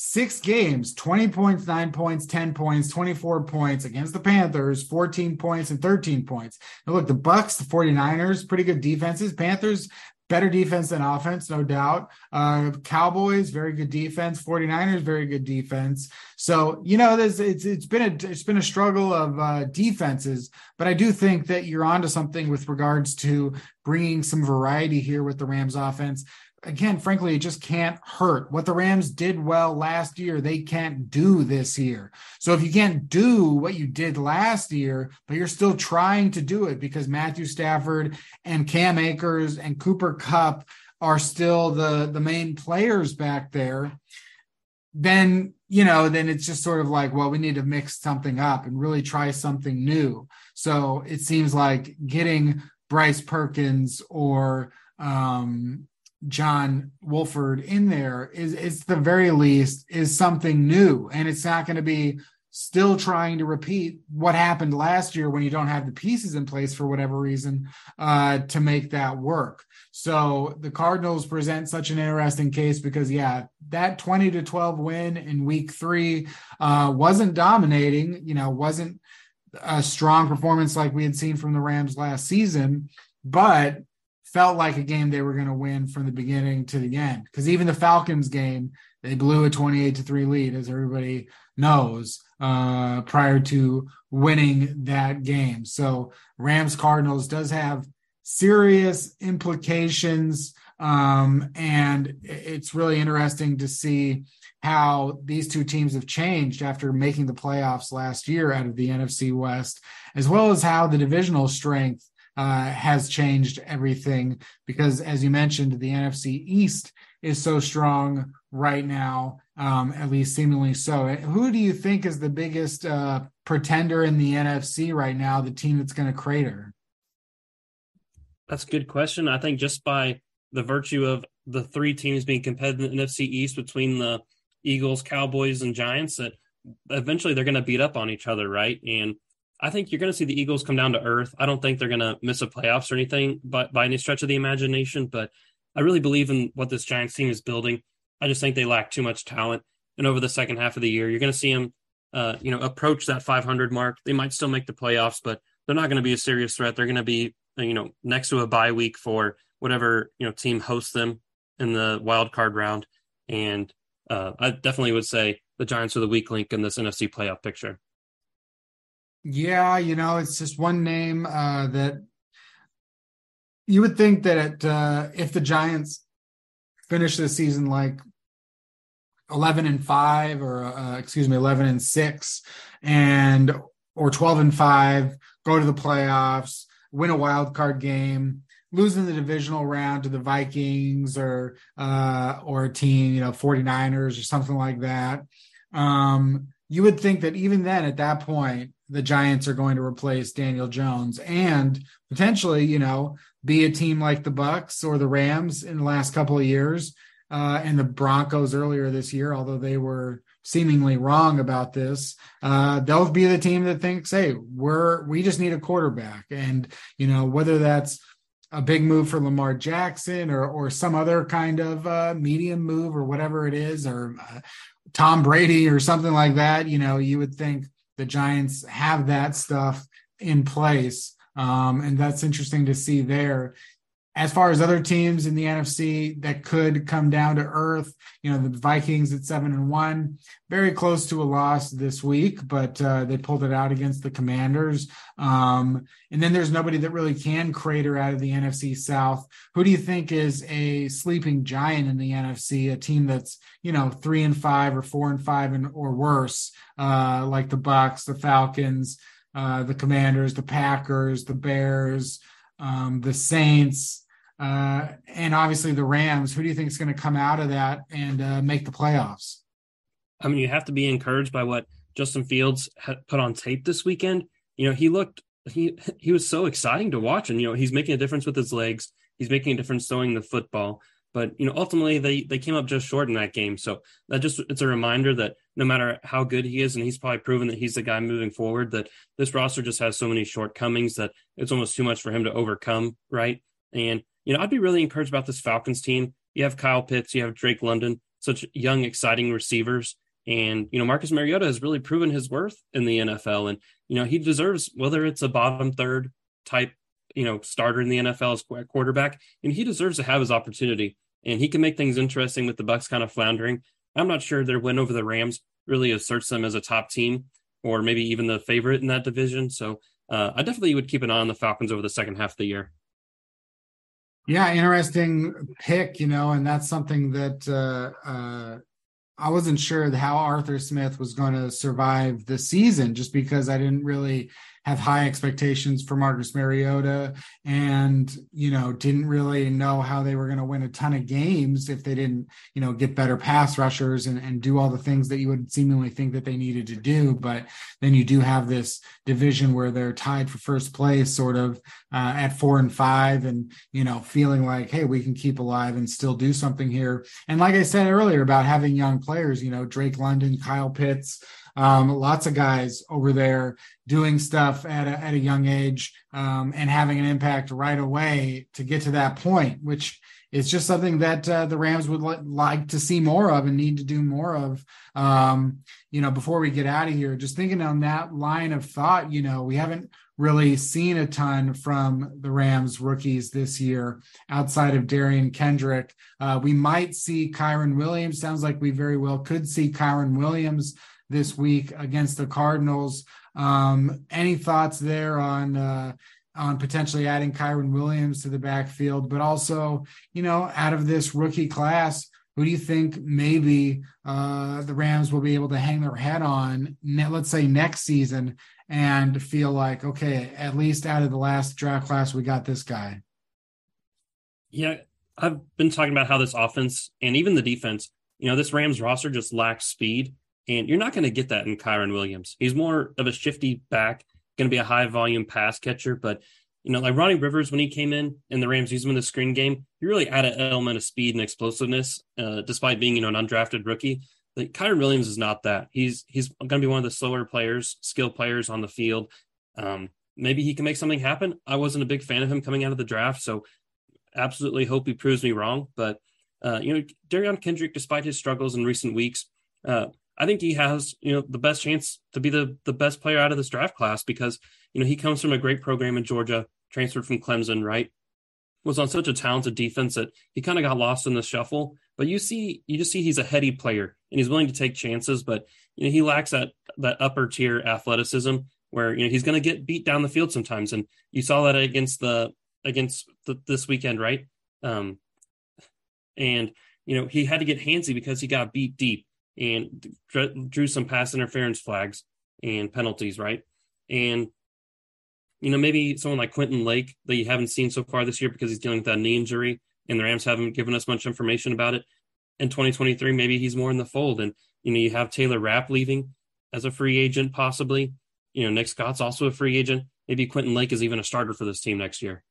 six games 20 points 9 points 10 points 24 points against the panthers 14 points and 13 points now look the Bucs, the 49ers pretty good defenses panthers better defense than offense, no doubt. Uh, Cowboys, very good defense. 49ers, very good defense. So, you know, there's, it's, it's been a, it's been a struggle of uh, defenses, but I do think that you're onto something with regards to bringing some variety here with the Rams offense again, frankly, it just can't hurt. What the Rams did well last year, they can't do this year. So if you can't do what you did last year, but you're still trying to do it because Matthew Stafford and Cam Akers and Cooper Kupp are still the the main players back there, then you know, then it's just sort of like, well, we need to mix something up and really try something new. So it seems like getting Bryce Perkins or um, John Wolford in there is it's the very least is something new and it's not going to be still trying to repeat what happened last year when you don't have the pieces in place for whatever reason uh, to make that work. So the Cardinals present such an interesting case because yeah, that 20 to 12 win in week 3 uh, wasn't dominating, you know, wasn't a strong performance like we had seen from the Rams last season, but felt like a game they were going to win from the beginning to the end. Because even the Falcons game, they blew a 28 to 3 lead, as everybody knows, uh, prior to winning that game. So Rams Cardinals does have serious implications. Um, and it's really interesting to see how these two teams have changed after making the playoffs last year out of the NFC West, as well as how the divisional strength uh, has changed everything because, as you mentioned, the NFC East is so strong right now, um, at least seemingly so. Who do you think is the biggest uh, pretender in the NFC right now, the team that's going to crater? That's a good question. I think just by the virtue of the three teams being competitive in the NFC East between the Eagles, Cowboys, and Giants that eventually they're going to beat up on each other, right? And I think you're going to see the Eagles come down to earth. I don't think they're going to miss a playoffs or anything by, by any stretch of the imagination, but I really believe in what this Giants team is building. I just think they lack too much talent. And over the second half of the year, you're going to see them, uh, you know, approach that 500 mark. They might still make the playoffs, but they're not going to be a serious threat. They're going to be, you know, next to a bye week for whatever you know team hosts them in the wild card round. And uh, I definitely would say the Giants are the weak link in this NFC playoff picture. Yeah, you know, it's just one name uh, that you would think that it, uh, if the Giants finish the season like 11 and 5 or uh, excuse me 11 and 6 and or 12 and 5 go to the playoffs win a wild card game losing the divisional round to the Vikings or uh, or a team, you know, 49ers or something like that. Um, you would think that even then at that point the Giants are going to replace Daniel Jones and potentially, you know, be a team like the Bucs or the Rams in the last couple of years, uh, and the Broncos earlier this year, although they were seemingly wrong about this. Uh, they'll be the team that thinks, hey, we're we just need a quarterback, and you know whether that's a big move for Lamar Jackson or or some other kind of uh, medium move or whatever it is, or uh, Tom Brady or something like that. You know, you would think the Giants have that stuff in place. Um, and that's interesting to see there. As far as other teams in the NFC that could come down to earth, you know, the Vikings at seven and one, very close to a loss this week, but uh, they pulled it out against the Commanders. Um, and then there's nobody that really can crater out of the NFC South. Who do you think is a sleeping giant in the NFC? A team that's you know three and five or four and five and or worse, uh, like the Bucs, the Falcons, uh, the Commanders, the Packers, the Bears, um, the Saints uh, and obviously the Rams. Who do you think is going to come out of that and uh, make the playoffs? I mean, you have to be encouraged by what Justin Fields put on tape this weekend. You know, he looked he he was so exciting to watch, and you know, he's making a difference with his legs. He's making a difference throwing the football. But you know, ultimately they they came up just short in that game. So that just it's a reminder that no matter how good he is, and he's probably proven that he's the guy moving forward, that this roster just has so many shortcomings that it's almost too much for him to overcome, right? And you know, I'd be really encouraged about this Falcons team. You have Kyle Pitts, you have Drake London, such young, exciting receivers. And, you know, Marcus Mariota has really proven his worth in the NFL. And, you know, he deserves, whether it's a bottom third type, you know, starter in the NFL as quarterback, and he deserves to have his opportunity. And he can make things interesting with the Bucs kind of floundering. I'm not sure their win over the Rams really asserts them as a top team or maybe even the favorite in that division. So uh, I definitely would keep an eye on the Falcons over the second half of the year. Yeah, interesting pick, you know, and that's something that uh, uh, I wasn't sure how Arthur Smith was going to survive the season just because I didn't really have high expectations for Marcus Mariota and, you know, didn't really know how they were going to win a ton of games if they didn't, you know, get better pass rushers and, and do all the things that you would seemingly think that they needed to do. But then you do have this division where they're tied for first place, sort of uh, at four and five, and, you know, feeling like, hey, we can keep alive and still do something here. And like I said earlier about having young players, you know, Drake London, Kyle Pitts, um, lots of guys over there doing stuff at a, at a young age um, and having an impact right away to get to that point, which is just something that uh, the Rams would li- like to see more of and need to do more of. Um, you know, before we get out of here, just thinking on that line of thought, you know, we haven't really seen a ton from the Rams rookies this year outside of Derion Kendrick. Uh, we might see Kyren Williams. Sounds like we very well could see Kyren Williams this week against the Cardinals. Um, any thoughts there on uh, on potentially adding Kyren Williams to the backfield, but also, you know, out of this rookie class, who do you think maybe uh, the Rams will be able to hang their head on, let's say next season, and feel like, okay, at least out of the last draft class, we got this guy? Yeah, I've been talking about how this offense and even the defense, you know, this Rams roster just lacks speed. And you're not going to get that in Kyren Williams. He's more of a shifty back, going to be a high volume pass catcher. But you know, like Ronnie Rivers when he came in and the Rams used him in the screen game, he really added an element of speed and explosiveness, uh, despite being you know an undrafted rookie. Like Kyren Williams is not that. He's he's going to be one of the slower players, skill players on the field. Um, maybe he can make something happen. I wasn't a big fan of him coming out of the draft, so absolutely hope he proves me wrong. But uh, you know, Derion Kendrick, despite his struggles in recent weeks, uh, I think he has you know the best chance to be the the best player out of this draft class because you know he comes from a great program in Georgia, transferred from Clemson, right? Was on such a talented defense that he kind of got lost in the shuffle. But you see, you just see he's a heady player and he's willing to take chances, but you know he lacks that that upper tier athleticism where you know he's going to get beat down the field sometimes, and you saw that against the against the, this weekend, right? Um, and you know he had to get handsy because he got beat deep and drew some pass interference flags and penalties, right? And you know maybe someone like Quentin Lake that you haven't seen so far this year because he's dealing with that knee injury, and the Rams haven't given us much information about it. In 2023, maybe he's more in the fold, and you know you have Taylor Rapp leaving as a free agent, possibly. You know Nick Scott's also a free agent. Maybe Quentin Lake is even a starter for this team next year.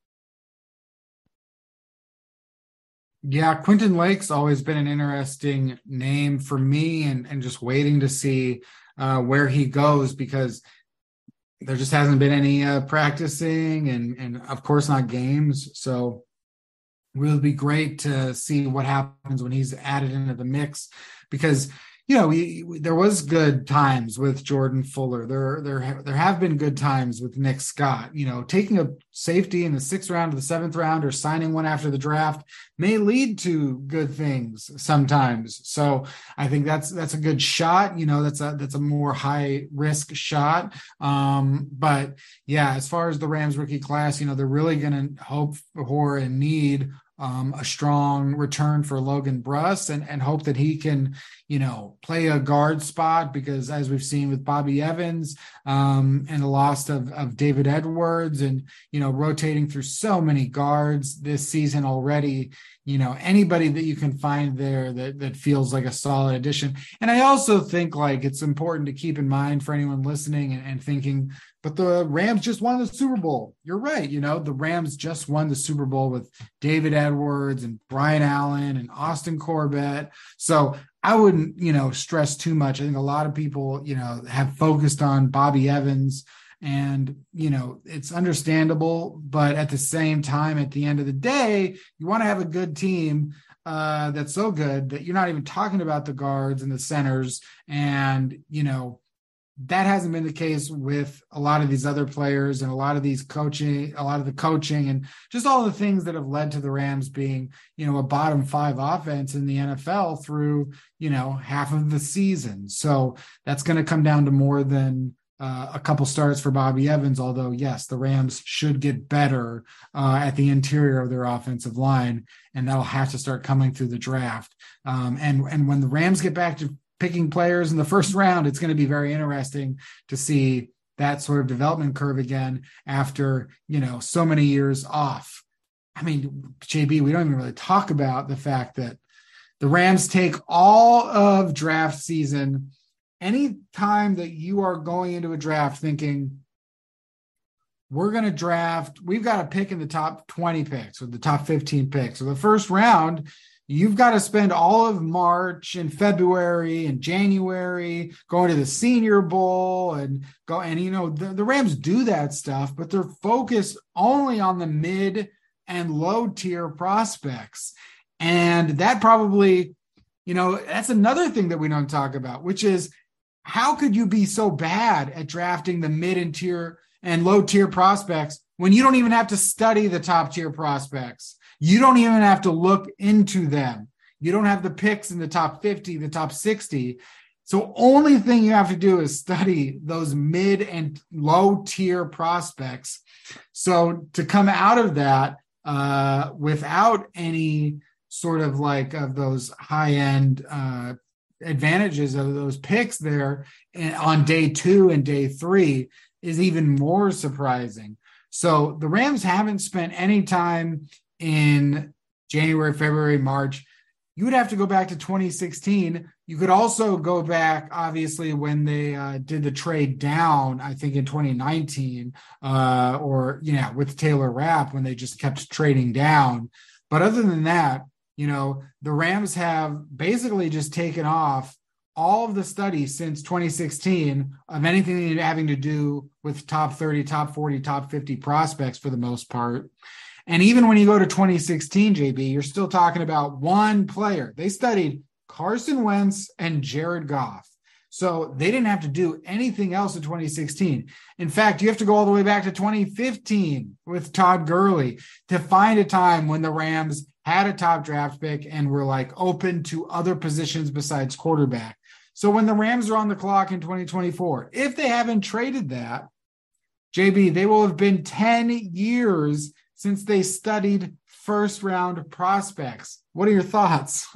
Yeah, Quentin Lake's always been an interesting name for me, and and just waiting to see uh, where he goes because there just hasn't been any uh, practicing, and and of course not games. So it will be great to see what happens when he's added into the mix because you know, we, we, there was good times with Jordan Fuller. There, there, there have been good times with Nick Scott. You know, taking a safety in the sixth round or the seventh round, or signing one after the draft, may lead to good things sometimes. So I think that's that's a good shot. You know, that's a that's a more high risk shot. Um, but yeah, as far as the Rams rookie class, you know, they're really going to hope for and need um, a strong return for Logan Bruss and, and hope that he can, you know, play a guard spot because as we've seen with Bobby Evans um, and the loss of, of David Edwards and, you know, rotating through so many guards this season already, you know, anybody that you can find there that, that feels like a solid addition. And I also think like it's important to keep in mind for anyone listening and, and thinking but the Rams just won the Super Bowl. You're right. You know, the Rams just won the Super Bowl with David Edwards and Brian Allen and Austin Corbett. So I wouldn't, you know, stress too much. I think a lot of people, you know, have focused on Bobby Evans and, you know, it's understandable. But at the same time, at the end of the day, you want to have a good team uh, that's so good that you're not even talking about the guards and the centers and, you know, that hasn't been the case with a lot of these other players and a lot of these coaching, a lot of the coaching and just all the things that have led to the Rams being, you know, a bottom five offense in the NFL through, you know, half of the season. So that's going to come down to more than uh, a couple starts for Bobby Evans. Although, yes, the Rams should get better uh, at the interior of their offensive line, and that'll have to start coming through the draft. Um, and and when the Rams get back to picking players in the first round, it's going to be very interesting to see that sort of development curve again after, you know, so many years off. I mean, JB, we don't even really talk about the fact that the Rams take all of draft season. Any time that you are going into a draft thinking, we're going to draft, we've got a pick in the top 20 picks or the top 15 picks. So the first round, you've got to spend all of March and February and January going to the Senior Bowl and go and you know the, the Rams do that stuff, but they're focused only on the mid and low tier prospects. And that probably, you know, that's another thing that we don't talk about, which is how could you be so bad at drafting the mid and tier and low tier prospects when you don't even have to study the top tier prospects? You don't even have to look into them. You don't have the picks in the top 50, the top 60. So only thing you have to do is study those mid and low tier prospects. So to come out of that uh, without any sort of like of those high end uh, advantages of those picks there on day two and day three is even more surprising. So the Rams haven't spent any time in January, February, March, you would have to go back to 2016. You could also go back, obviously, when they uh, did the trade down, I think in 2019, uh, or, know, with Taylor Rapp when they just kept trading down. But other than that, you know, the Rams have basically just taken off all of the studies since 2016 of anything having to do with top 30, top 40, top 50 prospects for the most part. And even when you go to 2016, JB, you're still talking about one player. They studied Carson Wentz and Jared Goff. So they didn't have to do anything else in 2016. In fact, you have to go all the way back to 2015 with Todd Gurley to find a time when the Rams had a top draft pick and were like open to other positions besides quarterback. So when the Rams are on the clock in 2024, if they haven't traded that, JB, they will have been 10 years since they studied first round prospects. What are your thoughts?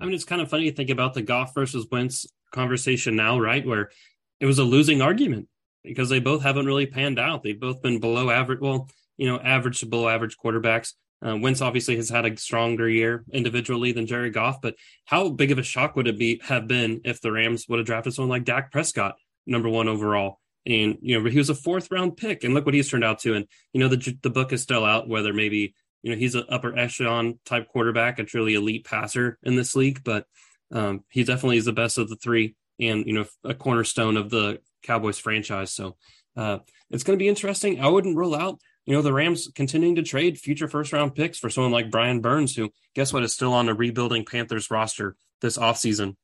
I mean, it's kind of funny to think about the Goff versus Wentz conversation now, right? Where it was a losing argument because they both haven't really panned out. They've both been below average, well, you know, average to below average quarterbacks. Uh, Wentz obviously has had a stronger year individually than Jerry Goff, but how big of a shock would it be have been if the Rams would have drafted someone like Dak Prescott, number one overall? And you know he was a fourth round pick and look what he's turned out to. And you know the the book is still out whether maybe you know he's an upper echelon type quarterback a truly elite passer in this league but um, he definitely is the best of the three and you know a cornerstone of the cowboys franchise. So uh, it's going to be interesting. I wouldn't rule out you know the rams continuing to trade future first round picks for someone like brian burns who guess what is still on the rebuilding panthers roster this offseason.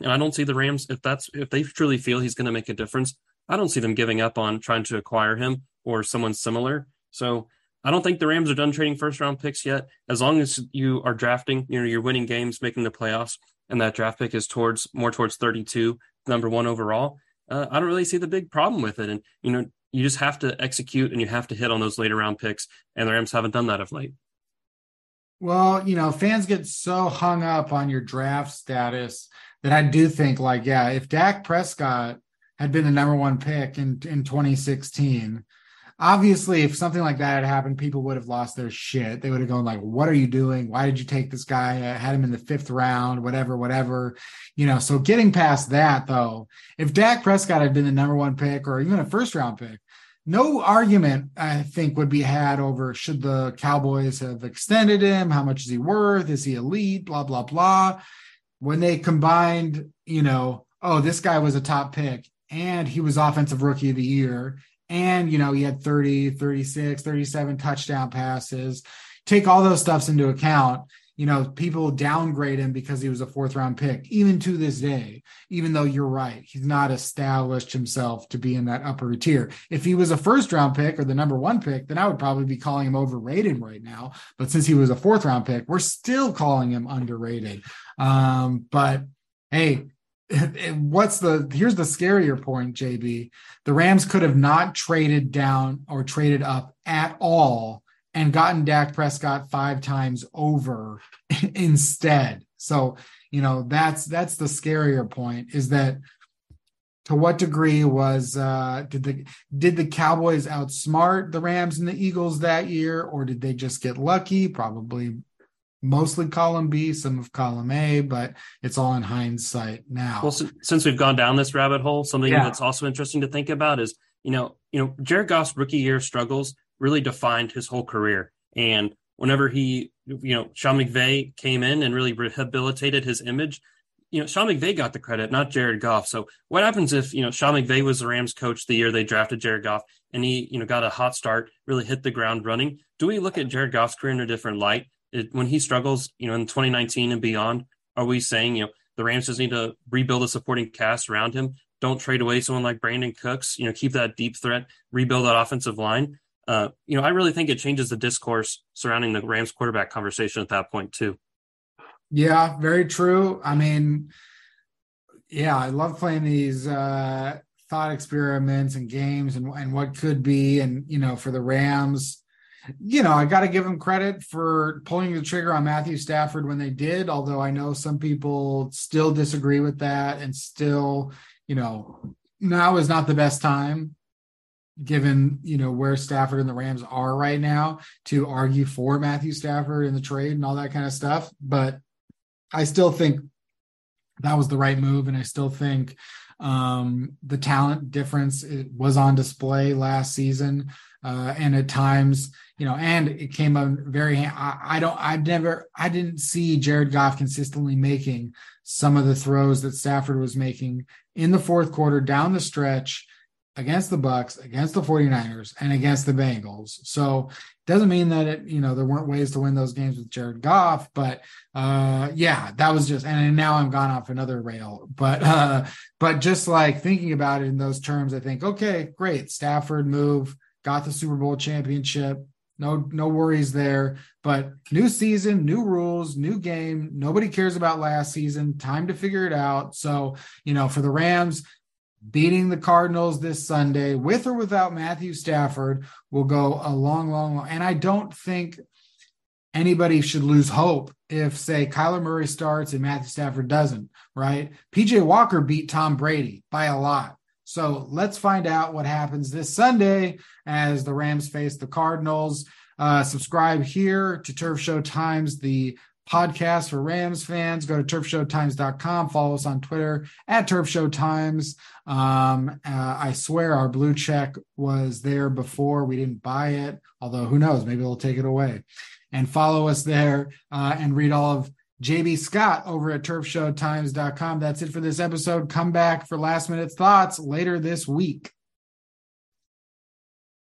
And i don't see the rams if that's if they truly feel he's going to make a difference I don't see them giving up on trying to acquire him or someone similar. So I don't think the Rams are done trading first round picks yet. As long as you are drafting, you know, you're winning games, making the playoffs, and that draft pick is towards more towards 32, number one overall. Uh, I don't really see the big problem with it. And you know, you just have to execute and you have to hit on those later round picks, and the Rams haven't done that of late. Well, you know, fans get so hung up on your draft status that I do think, like, yeah, if Dak Prescott had been the number one pick in in 2016 obviously if something like that had happened people would have lost their shit. They would have gone like what are you doing? Why did you take this guy? I had him in the fifth round whatever whatever. You know so getting past that though if Dak Prescott had been the number one pick or even a first round pick no argument i think would be had over should the cowboys have extended him? How much is he worth? Is he elite? Blah blah blah. When they combined you know oh this guy was a top pick and he was offensive rookie of the year. And you know he had 30 36 37 touchdown passes. Take all those stuffs into account you know people downgrade him because he was a fourth round pick even to this day even though you're right he's not established himself to be in that upper tier. If he was a first round pick or the number one pick then i would probably be calling him overrated right now. But since he was a fourth round pick we're still calling him underrated. Um, but hey what's the here's the scarier point jb the rams could have not traded down or traded up at all and gotten Dak Prescott five times over instead. So you know that's that's the scarier point is that to what degree was uh did the did the cowboys outsmart the rams and the eagles that year or did they just get lucky? Probably mostly column B, some of column A, but it's all in hindsight now. Well, since we've gone down this rabbit hole, something yeah. that's also interesting to think about is, you know, you know, Jared Goff's rookie year struggles really defined his whole career. And whenever he, you know, Sean McVay came in and really rehabilitated his image, you know, Sean McVay got the credit, not Jared Goff. So what happens if, you know, Sean McVay was the Rams coach the year they drafted Jared Goff and he, you know, got a hot start, really hit the ground running? Do we look at Jared Goff's career in a different light? It, when he struggles, you know, in 2019 and beyond, are we saying, you know, the Rams just need to rebuild a supporting cast around him? Don't trade away someone like Brandin Cooks. You know, keep that deep threat, rebuild that offensive line. Uh, you know, I really think it changes the discourse surrounding the Rams quarterback conversation at that point too. Yeah, very true. I mean, yeah, I love playing these uh, thought experiments and games and and what could be. And you know, for the Rams, you know, I got to give them credit for pulling the trigger on Matthew Stafford when they did, although I know some people still disagree with that and still, you know, now is not the best time given, you know, where Stafford and the Rams are right now to argue for Matthew Stafford in the trade and all that kind of stuff. But I still think that was the right move, and I still think um, the talent difference was on display last season, uh, and at times, you know, and it came a very. I, I don't. I've never. I didn't see Jared Goff consistently making some of the throws that Stafford was making in the fourth quarter down the stretch against the Bucs against the 49ers, and against the Bengals. So it doesn't mean that it, you know, there weren't ways to win those games with Jared Goff, but uh yeah, that was just and now I'm gone off another rail. But uh but just like thinking about it in those terms, I think, okay, great. Stafford move, got the Super Bowl championship. No, no worries there. But new season, new rules, new game. Nobody cares about last season. Time to figure it out. So, you know, for the Rams, beating the Cardinals this Sunday with or without Matthew Stafford will go a long, long, long. And I don't think anybody should lose hope if, say, Kyler Murray starts and Matthew Stafford doesn't, right? PJ Walker beat Tom Brady by a lot. So let's find out what happens this Sunday as the Rams face the Cardinals. Uh, subscribe here to Turf Show Times, the podcast for Rams fans. Go to turfshowtimes.com. Follow us on Twitter at Turf Show Times. Um, uh, I swear our blue check was there before. We didn't buy it, although who knows? Maybe they'll take it away. And follow us there uh, and read all of JB Scott over at turfshowtimes.com. That's it for this episode. Come back for last minute thoughts later this week.